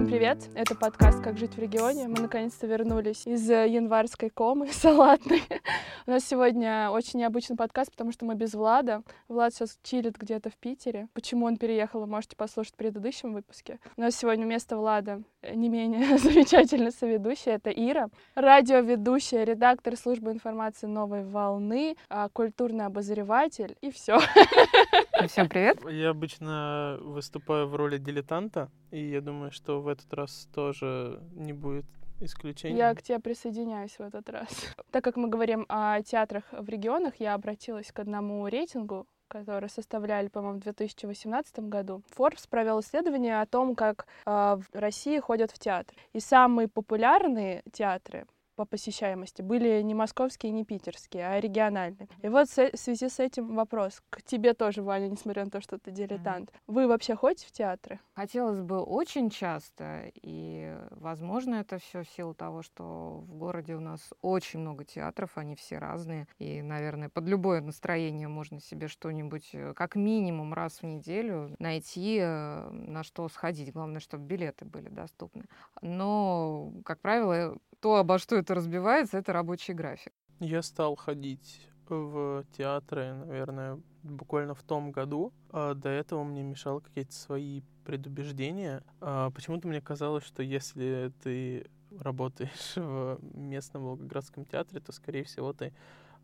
Всем привет! Это подкаст «Как жить в регионе». Мы наконец-то вернулись из январской комы салатной. У нас сегодня очень необычный подкаст, потому что мы без Влада. Влад сейчас чилит где-то в Питере. Почему он переехал, вы можете послушать в предыдущем выпуске. У нас сегодня вместо Влада не менее замечательная соведущая. Это Ира, радиоведущая, редактор службы информации «Новой волны», а, культурный обозреватель и все. Всем привет. Я обычно выступаю в роли дилетанта, и я думаю, что в этот раз тоже не будет исключением. Я к тебе присоединяюсь в этот раз. Так как мы говорим о театрах в регионах, я обратилась к одному рейтингу, который составляли, по-моему, в 2018 году. Forbes провел исследование о том, как э, в России ходят в театр. И самые популярные театры по посещаемости были не московские, не питерские, а региональные. И вот в связи с этим вопрос к тебе тоже, Ваня, несмотря на то, что ты дилетант. Вы вообще ходите в театры? Хотелось бы очень часто, и, возможно, это все в силу того, что в городе у нас очень много театров, они все разные, и, наверное, под любое настроение можно себе что-нибудь э, как минимум раз в неделю найти, э, на что сходить. Главное, чтобы билеты были доступны. Но, как правило, то, обо что это разбивается, это рабочий график. Я стал ходить в театры, наверное, буквально в том году. А до этого мне мешало какие-то свои предубеждения. А почему-то мне казалось, что если ты работаешь в местном Волгоградском театре, то, скорее всего, ты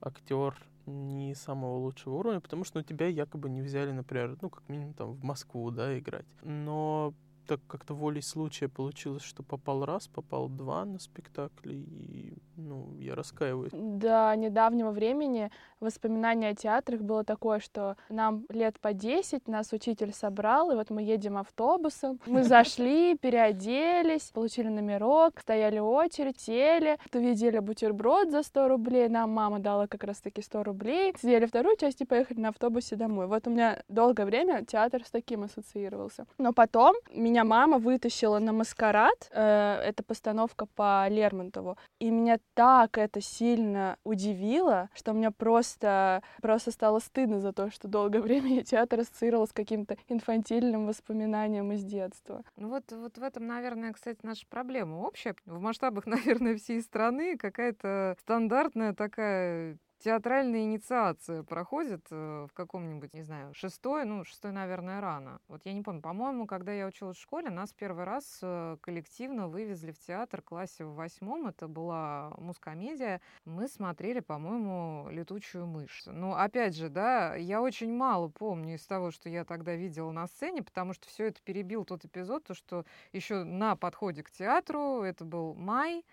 актер не самого лучшего уровня, потому что тебя якобы не взяли, например, ну, как минимум, там, в Москву, да, играть. Но так как-то волей случая получилось, что попал раз, попал два на спектакли, и, ну, я раскаиваюсь. До недавнего времени воспоминания о театрах было такое, что нам лет по 10, нас учитель собрал, и вот мы едем автобусом, мы зашли, переоделись, получили номерок, стояли очередь, сели, увидели бутерброд за 100 рублей, нам мама дала как раз-таки 100 рублей, сидели вторую часть и поехали на автобусе домой. Вот у меня долгое время театр с таким ассоциировался. Но потом меня меня мама вытащила на маскарад, э, это постановка по Лермонтову, и меня так это сильно удивило, что мне просто, просто стало стыдно за то, что долгое время я театр ассоциировала с каким-то инфантильным воспоминанием из детства. Ну вот, вот в этом, наверное, кстати, наша проблема общая. В масштабах, наверное, всей страны какая-то стандартная такая театральная инициация проходит э, в каком-нибудь, не знаю, шестой, ну, шестой, наверное, рано. Вот я не помню, по-моему, когда я училась в школе, нас первый раз э, коллективно вывезли в театр в классе в восьмом. Это была мускомедия. Мы смотрели, по-моему, «Летучую мышь». Ну, опять же, да, я очень мало помню из того, что я тогда видела на сцене, потому что все это перебил тот эпизод, то, что еще на подходе к театру, это был май,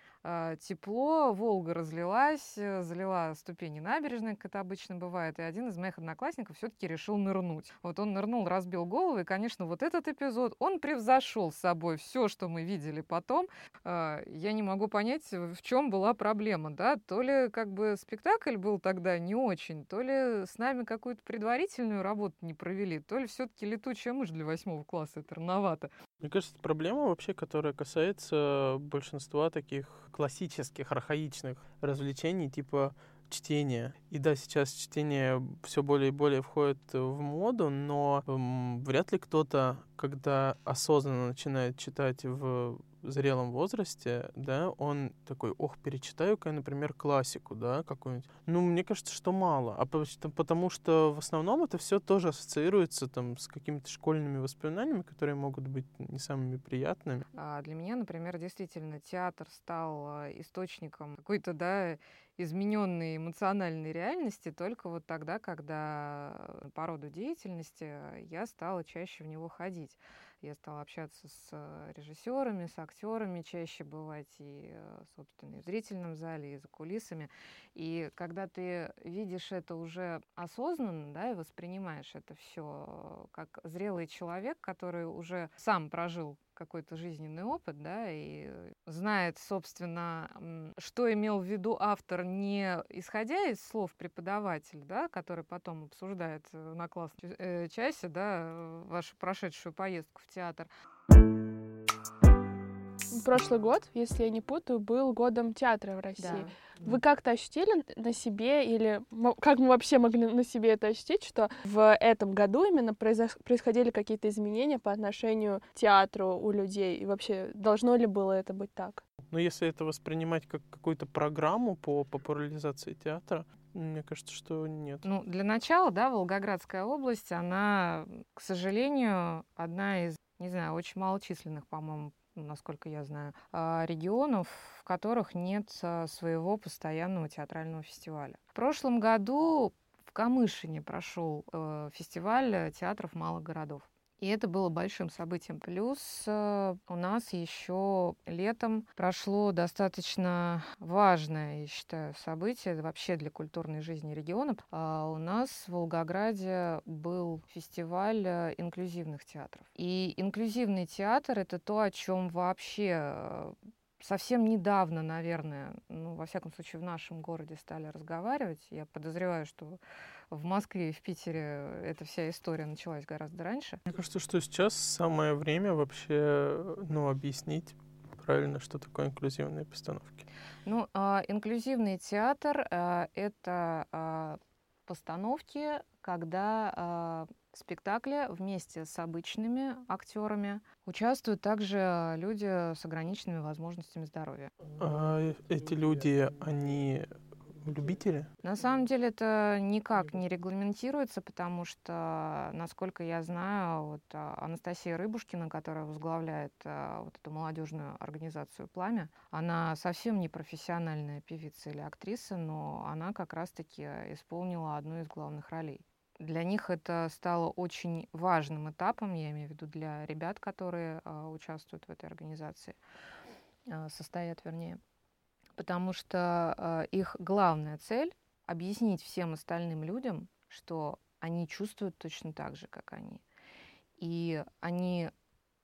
тепло, Волга разлилась, э, залила ступени набережной, как это обычно бывает, и один из моих одноклассников все-таки решил нырнуть. Вот он нырнул, разбил голову, и, конечно, вот этот эпизод, он превзошел с собой все, что мы видели потом. А, я не могу понять, в чем была проблема, да, то ли как бы спектакль был тогда не очень, то ли с нами какую-то предварительную работу не провели, то ли все-таки летучая мышь для восьмого класса, это рановато. Мне кажется, проблема вообще, которая касается большинства таких классических, архаичных развлечений, типа чтения. И да, сейчас чтение все более и более входит в моду, но м, вряд ли кто-то, когда осознанно начинает читать в зрелом возрасте, да, он такой, ох, перечитаю-ка я, например, классику, да, какую-нибудь. Ну, мне кажется, что мало. А потому что в основном это все тоже ассоциируется там с какими-то школьными воспоминаниями, которые могут быть не самыми приятными. А для меня, например, действительно театр стал а, источником какой-то, да, измененной эмоциональной реальности только вот тогда, когда по роду деятельности я стала чаще в него ходить. Я стала общаться с э, режиссерами, с актерами, чаще бывать и, э, собственно, и в зрительном зале, и за кулисами. И когда ты видишь это уже осознанно, да, и воспринимаешь это все как зрелый человек, который уже сам прожил какой-то жизненный опыт, да, и знает, собственно, что имел в виду автор, не исходя из слов преподавателя, да, который потом обсуждает э, на классной э, часе, да, вашу прошедшую поездку в театр, Прошлый год, если я не путаю, был годом театра в России. Да. Вы как-то ощутили на себе или как мы вообще могли на себе это ощутить, что в этом году именно произош- происходили какие-то изменения по отношению к театру у людей? И вообще, должно ли было это быть так? Но если это воспринимать как какую-то программу по популяризации театра, мне кажется, что нет. Ну, для начала, да, Волгоградская область, она, к сожалению, одна из, не знаю, очень малочисленных, по-моему, насколько я знаю, а, регионов, в которых нет а, своего постоянного театрального фестиваля. В прошлом году в Камышине прошел э, фестиваль театров малых городов. И это было большим событием. Плюс э, у нас еще летом прошло достаточно важное, я считаю, событие вообще для культурной жизни региона. А у нас в Волгограде был фестиваль э, инклюзивных театров. И инклюзивный театр — это то, о чем вообще э, совсем недавно, наверное, ну, во всяком случае, в нашем городе стали разговаривать. Я подозреваю, что в Москве и в Питере эта вся история началась гораздо раньше. Мне кажется, что сейчас самое время вообще ну, объяснить правильно, что такое инклюзивные постановки. Ну, а, инклюзивный театр а, это а, постановки, когда в спектакле вместе с обычными актерами участвуют также люди с ограниченными возможностями здоровья. А эти люди, они любители? На самом деле это никак не регламентируется, потому что, насколько я знаю, вот а, Анастасия Рыбушкина, которая возглавляет а, вот эту молодежную организацию «Пламя», она совсем не профессиональная певица или актриса, но она как раз-таки исполнила одну из главных ролей. Для них это стало очень важным этапом, я имею в виду для ребят, которые а, участвуют в этой организации, а, состоят, вернее потому что э, их главная цель объяснить всем остальным людям, что они чувствуют точно так же, как они. И они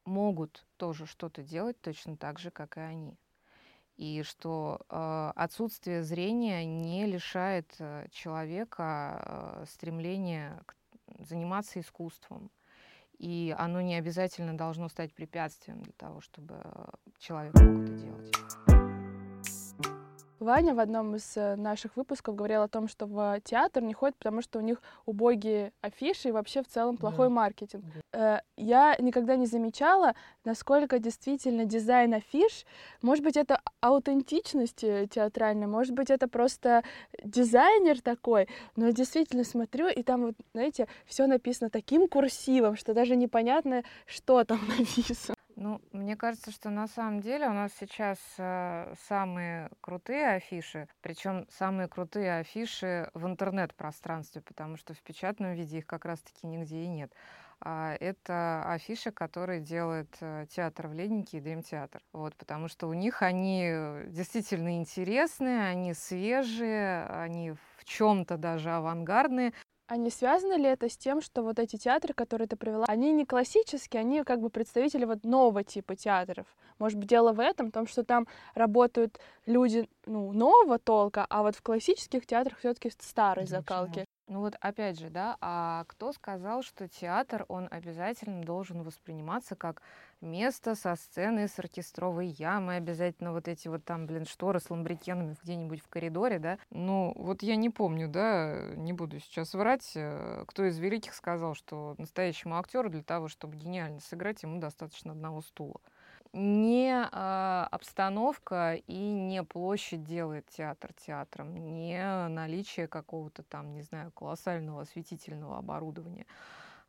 могут тоже что-то делать точно так же, как и они. И что э, отсутствие зрения не лишает э, человека э, стремления к, заниматься искусством. И оно не обязательно должно стать препятствием для того, чтобы человек мог это делать. Ваня в одном из э, наших выпусков говорил о том, что в театр не ходят, потому что у них убогие афиши и вообще в целом плохой Да. маркетинг. Э, Я никогда не замечала, насколько действительно дизайн афиш, может быть, это аутентичность э, театральная, может быть, это просто дизайнер такой, но я действительно смотрю, и там, вот, знаете, все написано таким курсивом, что даже непонятно, что там написано. Ну, мне кажется, что на самом деле у нас сейчас э, самые крутые афиши, причем самые крутые афиши в интернет-пространстве, потому что в печатном виде их как раз-таки нигде и нет. А это афиши, которые делает э, театр в Леднике и Дремтеатр. Вот, потому что у них они э, действительно интересные, они свежие, они в чем-то даже авангардные. А не связано ли это с тем, что вот эти театры, которые ты привела, они не классические, они как бы представители вот нового типа театров? Может быть, дело в этом, в том, что там работают люди ну, нового толка, а вот в классических театрах все-таки старой Да, закалки. Ну вот опять же, да, а кто сказал, что театр, он обязательно должен восприниматься как место со сценой, с оркестровой ямой, обязательно вот эти вот там, блин, шторы с ламбрикенами где-нибудь в коридоре, да? Ну, вот я не помню, да, не буду сейчас врать, э, кто из великих сказал, что настоящему актеру для того, чтобы гениально сыграть, ему достаточно одного стула не а, обстановка и не площадь делает театр театром, не наличие какого-то там, не знаю, колоссального осветительного оборудования.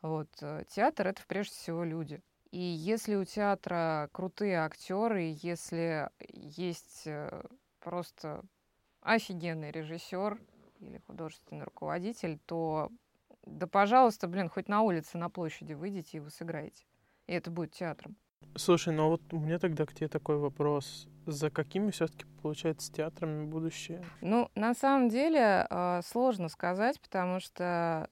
Вот. э, Театр — это прежде всего люди. И если у театра крутые актеры, если есть э, просто офигенный режиссер или художественный руководитель, то да, пожалуйста, блин, хоть на улице, на площади выйдите и вы сыграете. И это будет театром. Слушай, ну вот у меня тогда к тебе такой вопрос. За какими все-таки, получается, театрами будущее? Ну, на самом деле э, сложно сказать, потому что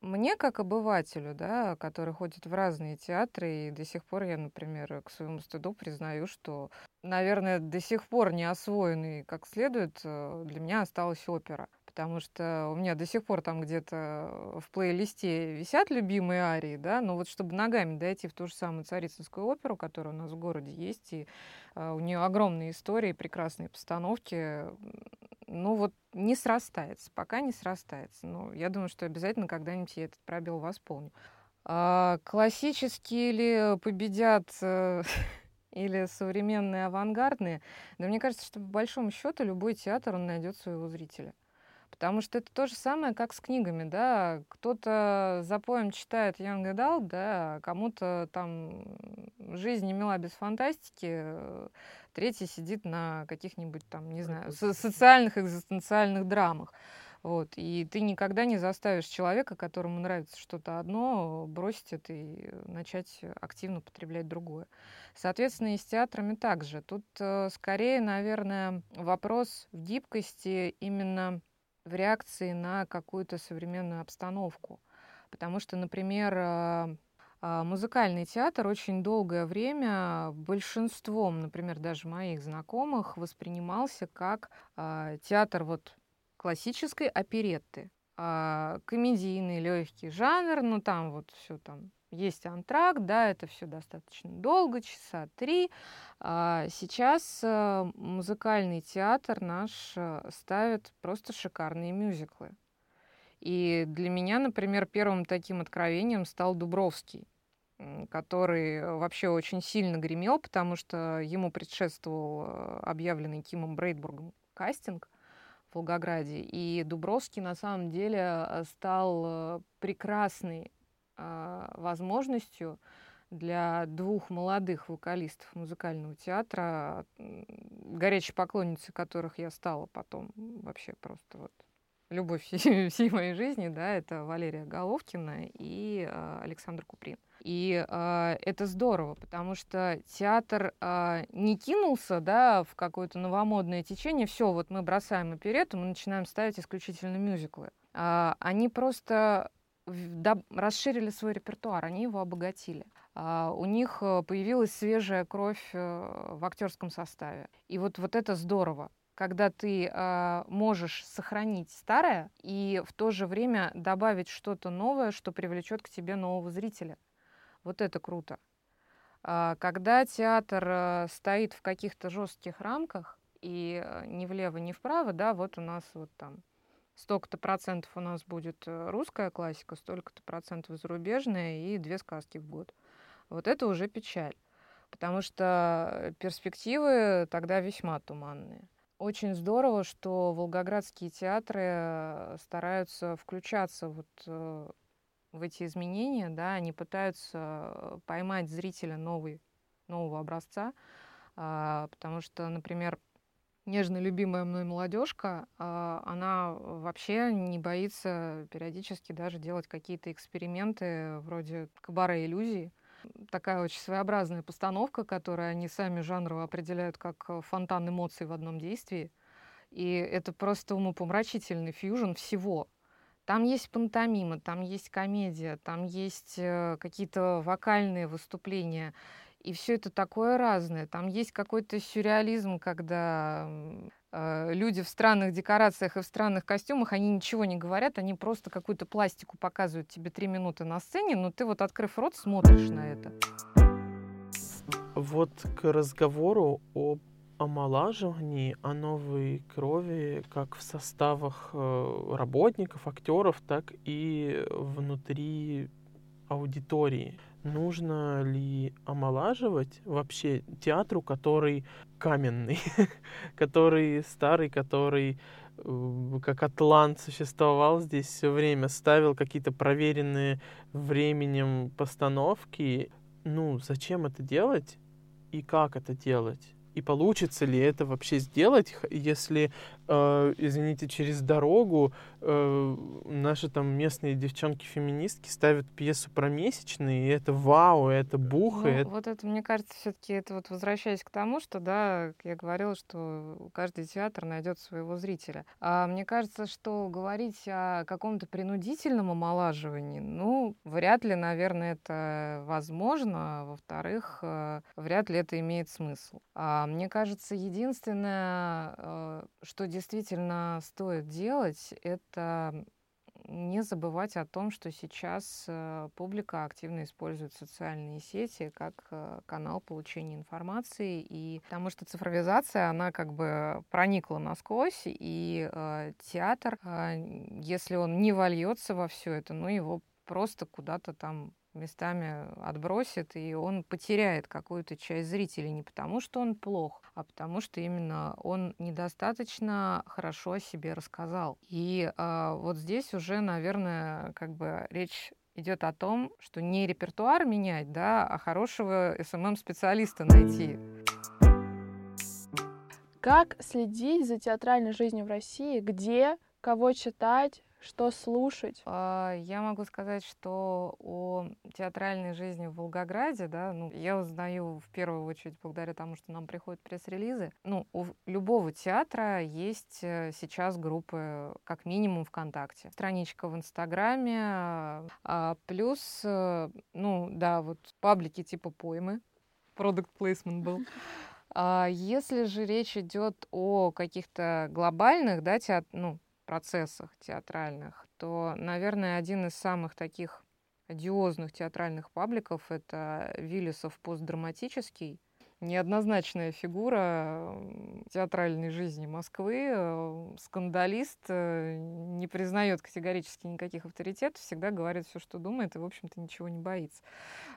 мне, как обывателю, да, который ходит в разные театры, и до сих пор я, например, к своему стыду признаю, что, наверное, до сих пор не освоенный как следует, э, для меня осталась опера. Потому что у меня до сих пор там где-то в плейлисте висят любимые арии, да, но вот чтобы ногами дойти в ту же самую Царицынскую оперу, которая у нас в городе есть, и uh, у нее огромные истории, прекрасные постановки, ну вот не срастается, пока не срастается. Но я думаю, что обязательно когда-нибудь я этот пробел восполню. А, классические ли победят э, или современные авангардные? Да мне кажется, что по большому счету любой театр, он найдет своего зрителя. Потому что это то же самое, как с книгами, да. Кто-то за поем читает Young Adult, да, а кому-то там жизнь не мила без фантастики, третий сидит на каких-нибудь там, не знаю, со социальных экзистенциальных драмах. Вот. И ты никогда не заставишь человека, которому нравится что-то одно, бросить это и начать активно потреблять другое. Соответственно, и с театрами также. Тут э, скорее, наверное, вопрос в гибкости именно в реакции на какую-то современную обстановку. Потому что, например, а, а, музыкальный театр очень долгое время большинством, например, даже моих знакомых, воспринимался как а, театр вот классической оперетты. Комедийный, легкий жанр, ну там вот все там есть антракт, да, это все достаточно долго, часа три. А сейчас э, музыкальный театр наш э, ставит просто шикарные мюзиклы. И для меня, например, первым таким откровением стал Дубровский который вообще очень сильно гремел, потому что ему предшествовал э, объявленный Кимом Брейдбургом кастинг в Волгограде. И Дубровский на самом деле стал прекрасной а, возможностью для двух молодых вокалистов музыкального театра, горячей поклонницей которых я стала потом вообще просто вот любовь всей, всей моей жизни, да, это Валерия Головкина и э, Александр Куприн. И э, это здорово, потому что театр э, не кинулся, да, в какое-то новомодное течение. Все, вот мы бросаем оперету, мы начинаем ставить исключительно мюзиклы. Э, они просто расширили свой репертуар, они его обогатили. А, у них э, появилась свежая кровь э, в актерском составе. И вот, вот это здорово когда ты э, можешь сохранить старое и в то же время добавить что-то новое, что привлечет к тебе нового зрителя. Вот это круто. Э, когда театр э, стоит в каких-то жестких рамках и ни влево, ни вправо, да, вот у нас вот там столько-то процентов у нас будет э, русская классика, столько-то процентов зарубежная и две сказки в год. Вот это уже печаль, потому что перспективы тогда весьма туманные. Очень здорово, что волгоградские театры э, стараются включаться вот э, в эти изменения, да, они пытаются поймать зрителя новый, нового образца, а, потому что, например, нежно любимая мной молодежка, а, она вообще не боится периодически даже делать какие-то эксперименты вроде кабаре иллюзии. Такая очень своеобразная постановка, которую они сами жанрово определяют как фонтан эмоций в одном действии. И это просто умопомрачительный фьюжн всего. Там есть пантомима, там есть комедия, там есть э, какие-то вокальные выступления. И все это такое разное. Там есть какой-то сюрреализм, когда э, люди в странных декорациях и в странных костюмах, они ничего не говорят, они просто какую-то пластику показывают тебе три минуты на сцене, но ты вот, открыв рот, смотришь на это. Вот к разговору об омолаживании, о новой крови, как в составах э, работников, актеров, так и внутри аудитории нужно ли омолаживать вообще театру, который каменный, который старый, который э, как атлант существовал здесь все время, ставил какие-то проверенные временем постановки. Ну, зачем это делать и как это делать? И получится ли это вообще сделать, если, э, извините, через дорогу э, наши там местные девчонки-феминистки ставят пьесу про месячные, и это вау, это бух. Ну, это... Вот это, мне кажется, все-таки это вот возвращаясь к тому, что, да, я говорила, что каждый театр найдет своего зрителя. А мне кажется, что говорить о каком-то принудительном омолаживании, ну, вряд ли, наверное, это возможно. Во-вторых, э, вряд ли это имеет смысл. А мне кажется, единственное, э, что действительно стоит делать, это не забывать о том, что сейчас э, публика активно использует социальные сети как э, канал получения информации, и потому что цифровизация, она как бы проникла насквозь, и э, театр, если он не вольется во все это, ну его просто куда-то там местами отбросит, и он потеряет какую-то часть зрителей не потому, что он плох, а потому что именно он недостаточно хорошо о себе рассказал. И э, вот здесь уже, наверное, как бы речь идет о том, что не репертуар менять, да, а хорошего SMM-специалиста найти. Как следить за театральной жизнью в России? Где? Кого читать? Что слушать? А, я могу сказать, что о театральной жизни в Волгограде, да, ну, я узнаю в первую очередь благодаря тому, что нам приходят пресс-релизы. Ну, у любого театра есть э, сейчас группы, как минимум, ВКонтакте. Страничка в Инстаграме, а, плюс, э, ну, да, вот паблики типа поймы, продукт плейсмент был. А если же речь идет о каких-то глобальных, да, теат... ну, процессах театральных, то, наверное, один из самых таких одиозных театральных пабликов — это Виллисов постдраматический, неоднозначная фигура театральной жизни Москвы, э, скандалист, э, не признает категорически никаких авторитетов, всегда говорит все, что думает, и, в общем-то, ничего не боится.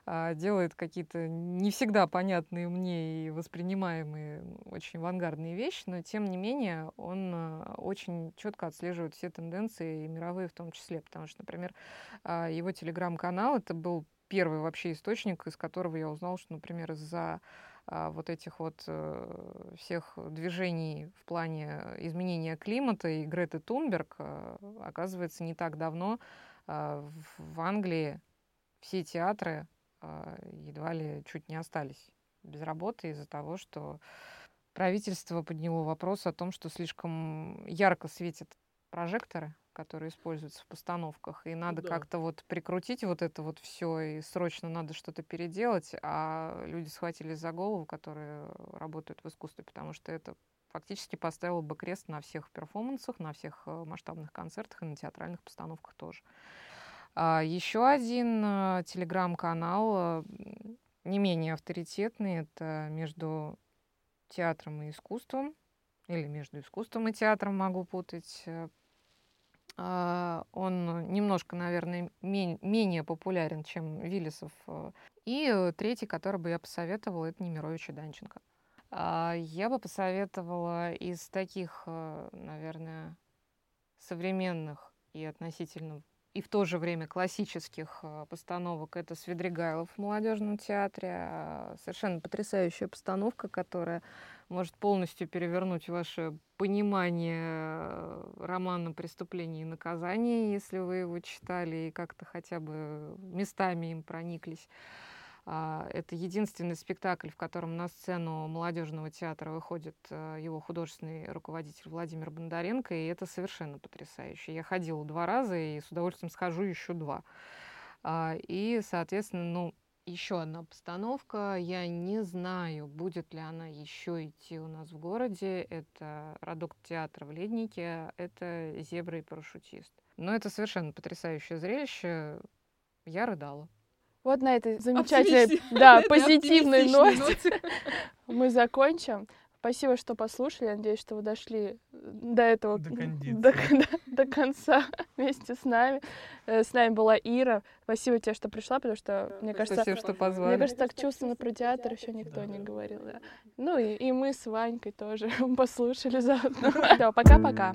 А, делает какие-то не всегда понятные мне и воспринимаемые очень авангардные вещи, но, тем не менее, он э, очень четко отслеживает все тенденции, и мировые в том числе, потому что, например, а, его телеграм-канал — это был первый вообще источник, из которого я узнал, что, например, из-за а, вот этих вот э, всех движений в плане изменения климата и Греты Тунберг, э, оказывается, не так давно а, в Англии все театры а, едва ли чуть не остались без работы из-за того, что правительство подняло вопрос о том, что слишком ярко светят прожекторы которые используются в постановках, и надо да. как-то вот прикрутить вот это вот все, и срочно надо что-то переделать, а люди схватились за голову, которые работают в искусстве, потому что это фактически поставило бы крест на всех перформансах, на всех э, масштабных концертах и на театральных постановках тоже. А еще один э, телеграм-канал, э, не менее авторитетный, это между театром и искусством, или между искусством и театром могу путать, он немножко, наверное, менее популярен, чем Виллисов. Э. И третий, который бы я посоветовала, это Немирович и Данченко. А, я бы посоветовала из таких, э, наверное, современных и относительно и в то же время классических э, постановок это Свидригайлов в молодежном театре. А, совершенно потрясающая постановка, которая может полностью перевернуть ваше понимание э, романа «Преступление и наказание», если вы его читали и как-то хотя бы местами им прониклись. А, это единственный спектакль, в котором на сцену молодежного театра выходит э, его художественный руководитель Владимир Бондаренко, и это совершенно потрясающе. Я ходила два раза и с удовольствием схожу еще два. А, и, соответственно, ну, еще одна постановка. Я не знаю, будет ли она еще идти у нас в городе. Это Радок театр в Леднике, это Зебра и парашютист. Но это совершенно потрясающее зрелище. Я рыдала. Вот на этой замечательной, да, позитивной ноте мы закончим. Спасибо, что послушали. Надеюсь, что вы дошли до этого до, до, до, до конца вместе с нами. Э, с нами была Ира. Спасибо тебе, что пришла, потому что мне кажется, Спасибо, что позвали. Мне кажется, так чувственно про театр еще никто да, не говорил. Да. Ну и, и мы с Ванькой тоже послушали заодно. Все, пока-пока.